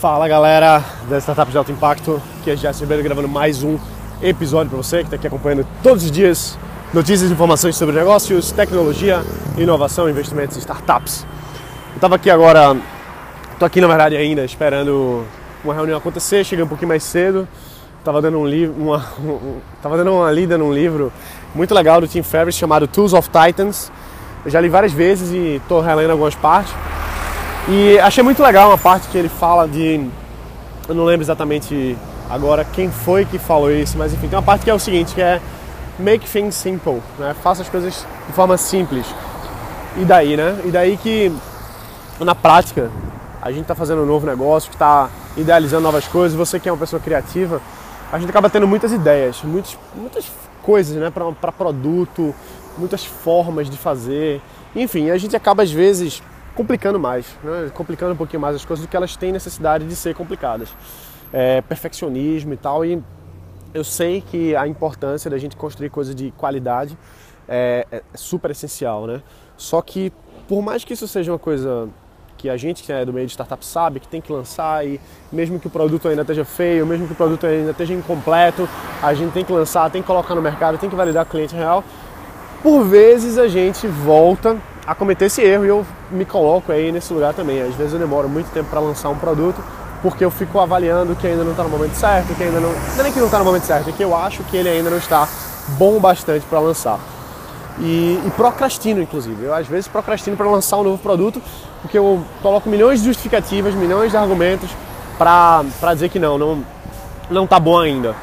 Fala galera da Startup de Alto Impacto, que é Jéssica Ribeiro gravando mais um episódio para você que está aqui acompanhando todos os dias notícias e informações sobre negócios, tecnologia, inovação, investimentos e startups. Eu estava aqui agora, estou aqui na verdade ainda esperando uma reunião acontecer, cheguei um pouquinho mais cedo, estava dando um uma, um, tava dando uma lida num livro muito legal do Tim Ferriss chamado Tools of Titans. Eu já li várias vezes e estou relendo algumas partes. E achei muito legal uma parte que ele fala de. Eu não lembro exatamente agora quem foi que falou isso, mas enfim, tem uma parte que é o seguinte, que é make things simple, né? Faça as coisas de forma simples. E daí, né? E daí que na prática a gente está fazendo um novo negócio, que está idealizando novas coisas, você que é uma pessoa criativa, a gente acaba tendo muitas ideias, muitas, muitas coisas né, para produto, muitas formas de fazer. Enfim, a gente acaba às vezes complicando mais, né? complicando um pouquinho mais as coisas do que elas têm necessidade de ser complicadas. É, perfeccionismo e tal, e eu sei que a importância da gente construir coisas de qualidade é, é super essencial, né? Só que por mais que isso seja uma coisa que a gente que é do meio de startup sabe que tem que lançar e mesmo que o produto ainda esteja feio, mesmo que o produto ainda esteja incompleto, a gente tem que lançar, tem que colocar no mercado, tem que validar o cliente real. Por vezes a gente volta a cometer esse erro e eu me coloco aí nesse lugar também. Às vezes eu demoro muito tempo para lançar um produto porque eu fico avaliando que ainda não está no momento certo, que ainda não. Não é que não está no momento certo, é que eu acho que ele ainda não está bom bastante para lançar. E, e, procrastino, inclusive. Eu às vezes procrastino para lançar um novo produto porque eu coloco milhões de justificativas, milhões de argumentos para dizer que não, não, não tá bom ainda.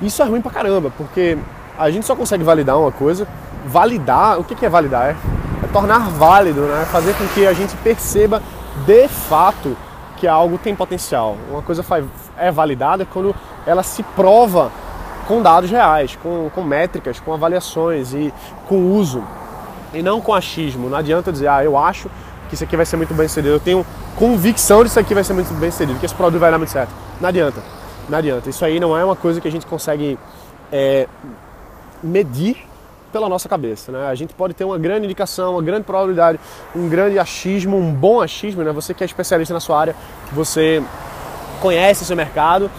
Isso é ruim pra caramba, porque a gente só consegue validar uma coisa. Validar, o que é validar? É tornar válido, né? fazer com que a gente perceba de fato que algo tem potencial. Uma coisa é validada quando ela se prova com dados reais, com, com métricas, com avaliações e com uso, e não com achismo. Não adianta dizer, ah, eu acho que isso aqui vai ser muito bem sucedido, eu tenho convicção de que isso aqui vai ser muito bem sucedido, que esse produto vai dar muito certo. Não adianta, não adianta. Isso aí não é uma coisa que a gente consegue é, medir pela nossa cabeça. Né? A gente pode ter uma grande indicação, uma grande probabilidade, um grande achismo, um bom achismo. Né? Você que é especialista na sua área, você conhece seu mercado,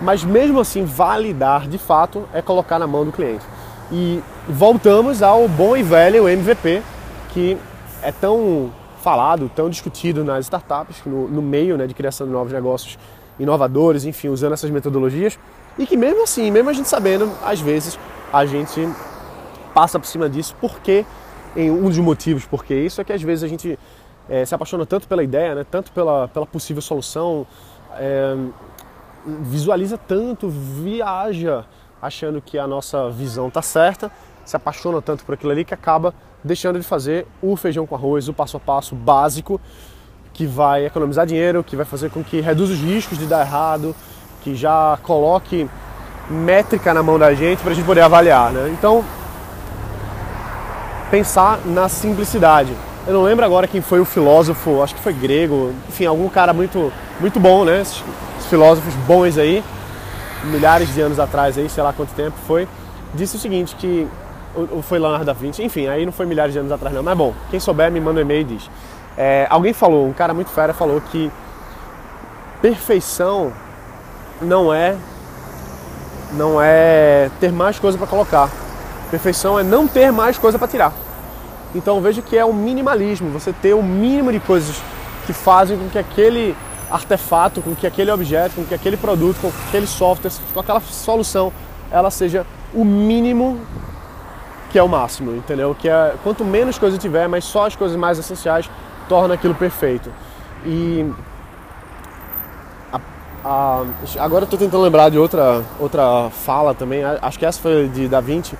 mas mesmo assim, validar de fato é colocar na mão do cliente. E voltamos ao bom e velho MVP, que é tão falado, tão discutido nas startups, no, no meio né, de criação de novos negócios inovadores, enfim, usando essas metodologias, e que mesmo assim, mesmo a gente sabendo, às vezes a gente passa por cima disso, porque um dos motivos porque isso é que às vezes a gente é, se apaixona tanto pela ideia, né, tanto pela, pela possível solução, é, visualiza tanto, viaja achando que a nossa visão está certa, se apaixona tanto por aquilo ali que acaba deixando de fazer o feijão com arroz, o passo a passo básico que vai economizar dinheiro, que vai fazer com que reduza os riscos de dar errado, que já coloque métrica na mão da gente para a gente poder avaliar. Né? Então, pensar na simplicidade. Eu não lembro agora quem foi o filósofo, acho que foi grego, enfim, algum cara muito, muito bom, né? Esses filósofos bons aí, milhares de anos atrás aí, sei lá quanto tempo foi, disse o seguinte, que ou foi Leonardo da Vinci, enfim, aí não foi milhares de anos atrás não, mas bom, quem souber me manda um e-mail e diz. É, alguém falou, um cara muito fera falou que perfeição não é não é ter mais coisa para colocar, Perfeição é não ter mais coisa para tirar. Então veja que é o minimalismo, você ter o mínimo de coisas que fazem com que aquele artefato, com que aquele objeto, com que aquele produto, com aquele software, com aquela solução, ela seja o mínimo que é o máximo, entendeu? Que é quanto menos coisa tiver, mas só as coisas mais essenciais torna aquilo perfeito. E a, a, agora eu tentando lembrar de outra outra fala também. Acho que essa foi de Da Vinci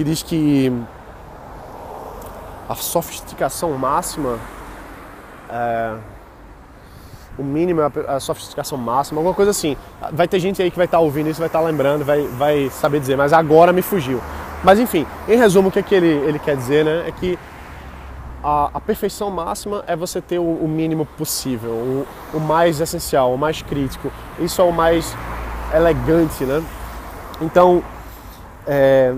que diz que a sofisticação máxima é, o mínimo é a sofisticação máxima, alguma coisa assim. Vai ter gente aí que vai estar tá ouvindo isso, vai estar tá lembrando, vai, vai saber dizer, mas agora me fugiu. Mas enfim, em resumo, o que, é que ele, ele quer dizer né, é que a, a perfeição máxima é você ter o, o mínimo possível, o, o, mais essencial, o mais crítico. Isso é o mais elegante, né? Então, é,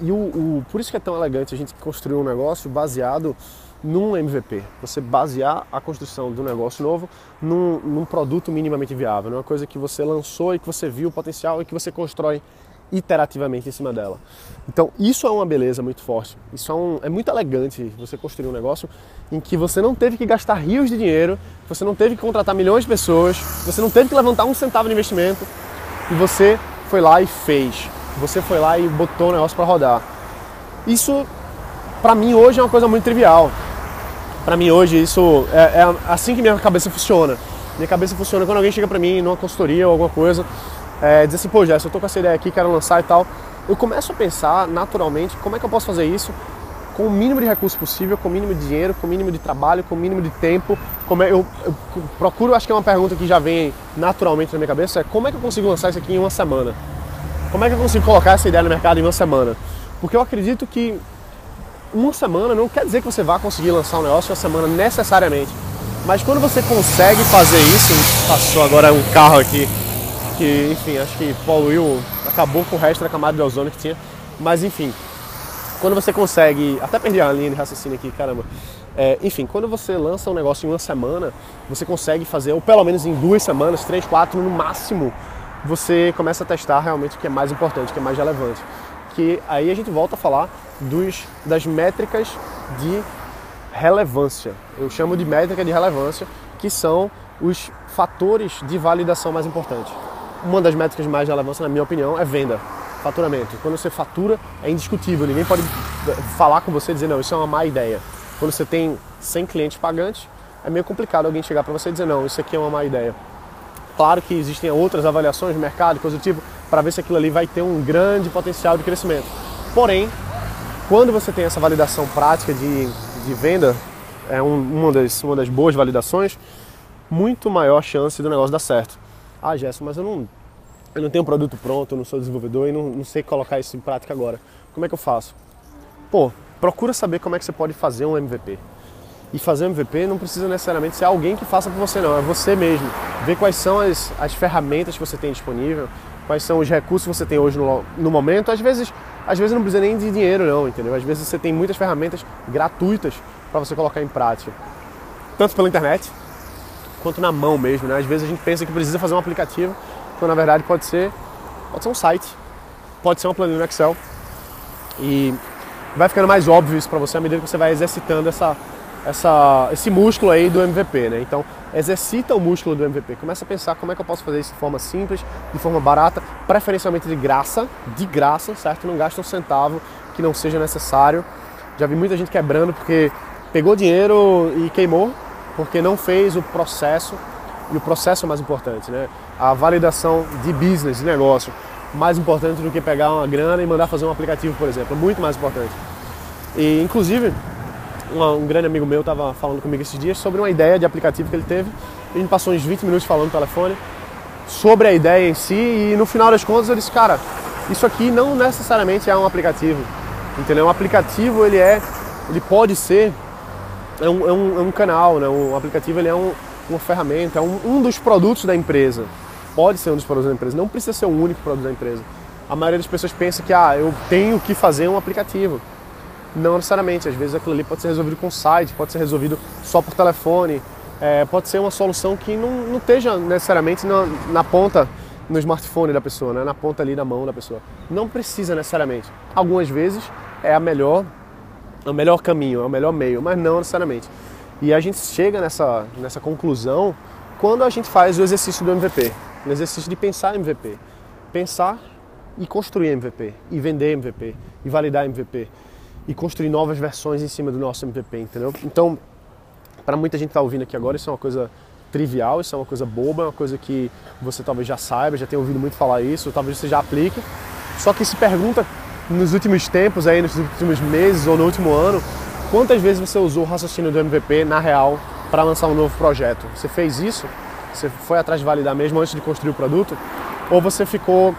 e o, o, por isso que é tão elegante a gente construir um negócio baseado num MVP. Você basear a construção do negócio novo num, num produto minimamente viável, numa coisa que você lançou e que você viu o potencial e que você constrói iterativamente em cima dela. Então, isso é uma beleza muito forte. Isso é, um, é, muito elegante você construir um negócio em que você não teve que gastar rios de dinheiro, você não teve que contratar milhões de pessoas, você não teve que levantar um centavo de investimento e você foi lá e fez. Você foi lá e botou o negócio para rodar. Isso, para mim, hoje é uma coisa muito trivial. Para mim, hoje, isso é, é assim que minha cabeça funciona. Minha cabeça funciona quando alguém chega para mim numa consultoria ou alguma coisa é, dizer assim, pô, Jéssica, eu tô com essa ideia aqui, quero lançar e tal. Eu começo a pensar naturalmente como é que eu posso fazer isso com o mínimo de recurso possível, com o mínimo de dinheiro, com o mínimo de trabalho, com o mínimo de tempo. Como é, eu, eu procuro, acho que é uma pergunta que já vem naturalmente na minha cabeça, é como é que eu consigo lançar isso aqui em uma semana? Como é que eu consigo colocar essa ideia no mercado em uma semana? Porque eu acredito que uma semana não quer dizer que você vá conseguir lançar um negócio em uma semana necessariamente. Mas quando você consegue fazer isso, passou agora um carro aqui que, enfim, acho que poluiu, acabou com o resto da camada de ozônio que tinha. Mas, enfim, quando você consegue. Até perdi a linha de raciocínio aqui, caramba. É, enfim, quando você lança um negócio em uma semana, você consegue fazer, ou pelo menos em duas semanas, três, quatro no máximo, você começa a testar realmente o que é mais importante, o que é mais relevante. Que aí a gente volta a falar dos, das métricas de relevância. Eu chamo de métrica de relevância, que são os fatores de validação mais importantes uma das métricas mais de relevância, na minha opinião, é venda, faturamento. Quando você fatura, é indiscutível, ninguém pode falar com você e dizer, não, isso é uma má ideia. Quando você tem 100 clientes pagantes, é meio complicado alguém chegar para você e dizer, não, isso aqui é uma má ideia. Claro que existem outras avaliações de mercado, coisa do tipo, para ver se aquilo ali vai ter um grande potencial de crescimento. Porém, quando você tem essa validação prática de, de venda, é um, uma, das, uma das boas validações, muito maior chance do negócio dar certo. Ah, Gerson, mas eu não, eu não tenho um produto pronto, eu não sou desenvolvedor e não, não sei colocar isso em prática agora. Como é que eu faço? Pô, procura saber como é que você pode fazer um MVP. E fazer MVP não precisa necessariamente ser alguém que faça por você, não. É você mesmo. Ver quais são as, as ferramentas que você tem disponível, quais são os recursos que você tem hoje no, no momento. Às vezes, às vezes não precisa nem de dinheiro, não, entendeu? Às vezes você tem muitas ferramentas gratuitas para você colocar em prática. Tanto pela internet, quanto na mão mesmo. Né? Às vezes a gente pensa que precisa fazer um aplicativo, quando na verdade pode ser, pode ser um site, pode ser uma planilha no Excel. E vai ficando mais óbvio isso para você à medida que você vai exercitando essa, essa, esse músculo aí do MVP. Né? Então, exercita o músculo do MVP. Começa a pensar como é que eu posso fazer isso de forma simples, de forma barata, preferencialmente de graça, de graça, certo? Não gasta um centavo que não seja necessário. Já vi muita gente quebrando porque pegou dinheiro e queimou porque não fez o processo, e o processo é mais importante, né? A validação de business, de negócio, mais importante do que pegar uma grana e mandar fazer um aplicativo, por exemplo, muito mais importante. E, inclusive, um, um grande amigo meu estava falando comigo esses dias sobre uma ideia de aplicativo que ele teve, gente passou uns 20 minutos falando no telefone sobre a ideia em si, e no final das contas eu disse, cara, isso aqui não necessariamente é um aplicativo, entendeu? Um aplicativo, ele é, ele pode ser é um, é um, é um canal, né? o aplicativo ele é um, uma ferramenta, é um, um dos produtos da empresa. Pode ser um dos produtos da empresa, não precisa ser o único produto da empresa. A maioria das pessoas pensa que ah, eu tenho que fazer um aplicativo. Não necessariamente, às vezes aquilo ali pode ser resolvido com site, pode ser resolvido só por telefone, é, pode ser uma solução que não, não esteja necessariamente na, na ponta no smartphone da pessoa, né? na ponta ali da mão da pessoa. Não precisa necessariamente. Algumas vezes é a melhor o melhor caminho, é o melhor meio, mas não necessariamente. E a gente chega nessa, nessa conclusão quando a gente faz o exercício do MVP, o exercício de pensar MVP. Pensar e construir MVP, e vender MVP, e validar MVP, e construir novas versões em cima do nosso MVP, entendeu? Então, para muita gente que está ouvindo aqui agora, isso é uma coisa trivial, isso é uma coisa boba, é uma coisa que você talvez já saiba, já tenha ouvido muito falar isso, talvez você já aplique. Só que se pergunta nos últimos tempos, aí, nos últimos meses ou no último ano, quantas vezes você usou o raciocínio do MVP na real para lançar um novo projeto? Você fez isso? Você foi atrás de validar mesmo antes de construir o produto? Ou você ficou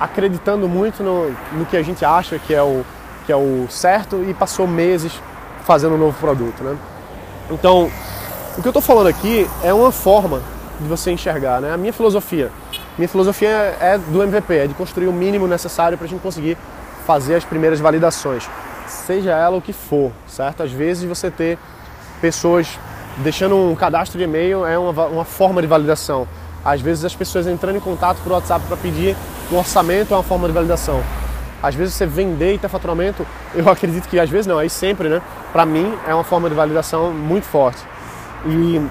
acreditando muito no, no que a gente acha que é, o, que é o certo e passou meses fazendo um novo produto, né? Então, o que eu estou falando aqui é uma forma de você enxergar, né? A minha filosofia. Minha filosofia é do MVP, é de construir o mínimo necessário para a gente conseguir fazer as primeiras validações. seja ela o que for, certo? Às vezes você ter pessoas deixando um cadastro de e-mail é uma, uma forma de validação. Às vezes as pessoas entrando em contato por WhatsApp para pedir um orçamento é uma forma de validação. Às vezes você vender e ter faturamento, eu acredito que às vezes não, aí sempre, né? Para mim é uma forma de validação muito forte. E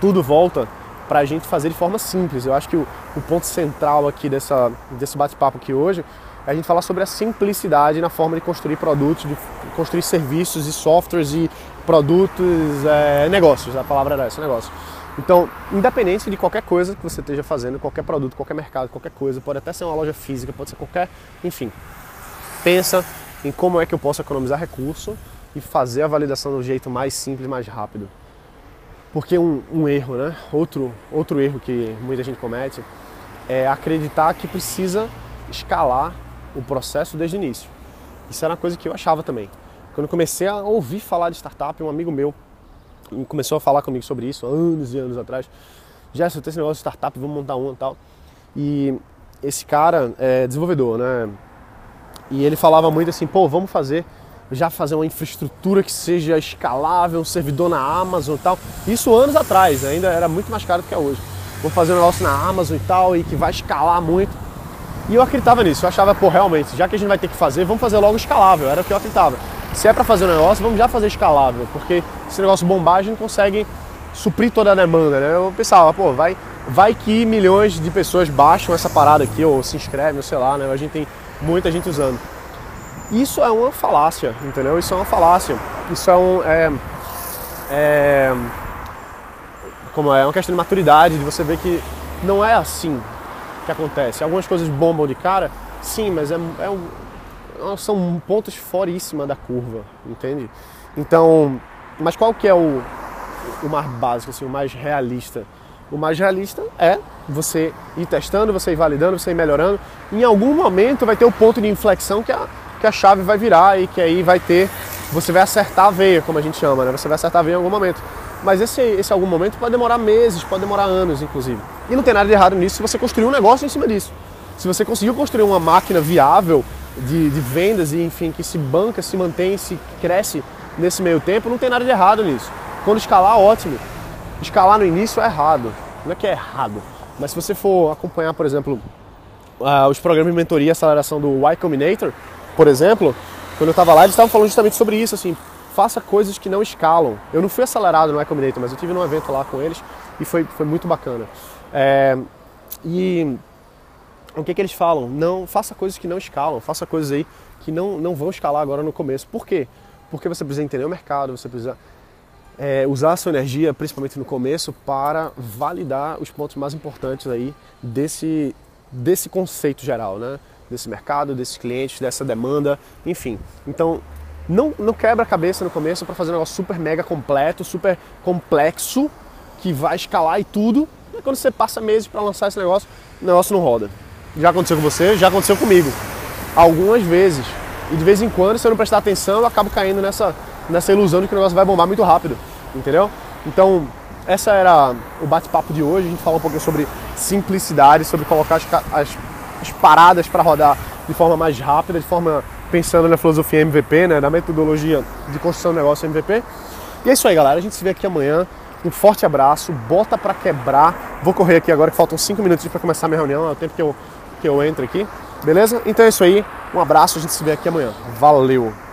tudo volta para a gente fazer de forma simples. Eu acho que o, o ponto central aqui dessa, desse bate-papo aqui hoje é a gente falar sobre a simplicidade na forma de construir produtos, de construir serviços e softwares e produtos, é, negócios. A palavra era essa, negócio. Então, independente de qualquer coisa que você esteja fazendo, qualquer produto, qualquer mercado, qualquer coisa, pode até ser uma loja física, pode ser qualquer, enfim. Pensa em como é que eu posso economizar recurso e fazer a validação do jeito mais simples, mais rápido. Porque um, um erro, né? Outro, outro erro que muita gente comete é acreditar que precisa escalar o processo desde o início. Isso era uma coisa que eu achava também. Quando comecei a ouvir falar de startup, um amigo meu começou a falar comigo sobre isso anos e anos atrás. Já tenho esse negócio de startup, vamos montar uma e tal. E esse cara é desenvolvedor, né? E ele falava muito assim, pô, vamos fazer, já fazer uma infraestrutura que seja escalável, um servidor na Amazon e tal. Isso anos atrás, ainda era muito mais caro do que é hoje. Vamos fazer um negócio na Amazon e tal, e que vai escalar muito. E eu acreditava nisso, eu achava, pô, realmente, já que a gente vai ter que fazer, vamos fazer logo escalável, era o que eu acreditava. Se é para fazer um negócio, vamos já fazer escalável, porque esse negócio gente consegue suprir toda a demanda, né? Eu pensava, pô, vai, vai que milhões de pessoas baixam essa parada aqui, ou se inscrevem, ou sei lá, né? A gente tem muita gente usando. Isso é uma falácia, entendeu? Isso é uma falácia. Isso é um. É, é, como é? É uma questão de maturidade, de você ver que não é assim que acontece. Algumas coisas bombam de cara, sim, mas é, é um, são pontos foríssima da curva, entende? Então, mas qual que é o, o mais básico, assim, o mais realista? O mais realista é você ir testando, você ir validando, você ir melhorando. Em algum momento vai ter o ponto de inflexão que a, que a chave vai virar e que aí vai ter, você vai acertar a veia, como a gente chama, né? Você vai acertar a veia em algum momento. Mas esse, esse algum momento pode demorar meses, pode demorar anos, inclusive. E não tem nada de errado nisso se você construir um negócio em cima disso. Se você conseguiu construir uma máquina viável de, de vendas e enfim, que se banca, se mantém, se cresce nesse meio tempo, não tem nada de errado nisso. Quando escalar, ótimo. Escalar no início é errado. Não é que é errado. Mas se você for acompanhar, por exemplo, uh, os programas de mentoria e aceleração do Y Combinator, por exemplo, quando eu estava lá, eles estavam falando justamente sobre isso, assim, faça coisas que não escalam. Eu não fui acelerado no Y Combinator, mas eu tive num evento lá com eles e foi, foi muito bacana. É, e o que, que eles falam? Não faça coisas que não escalam, faça coisas aí que não, não vão escalar agora no começo. Por quê? Porque você precisa entender o mercado, você precisa é, usar a sua energia, principalmente no começo, para validar os pontos mais importantes aí desse, desse conceito geral, né? Desse mercado, desses clientes, dessa demanda, enfim. Então, não, não quebra a cabeça no começo para fazer um negócio super mega completo, super complexo, que vai escalar e tudo. E quando você passa meses para lançar esse negócio, o negócio não roda. Já aconteceu com você, já aconteceu comigo. Algumas vezes. E de vez em quando, se eu não prestar atenção, eu acabo caindo nessa, nessa ilusão de que o negócio vai bombar muito rápido. Entendeu? Então, essa era o bate-papo de hoje. A gente falou um pouquinho sobre simplicidade, sobre colocar as, as, as paradas para rodar de forma mais rápida, de forma pensando na filosofia MVP, né, na metodologia de construção do negócio MVP. E é isso aí, galera. A gente se vê aqui amanhã. Um forte abraço, bota para quebrar. Vou correr aqui agora que faltam 5 minutos para começar a minha reunião, é o tempo que eu que eu entro aqui. Beleza? Então é isso aí. Um abraço, a gente se vê aqui amanhã. Valeu!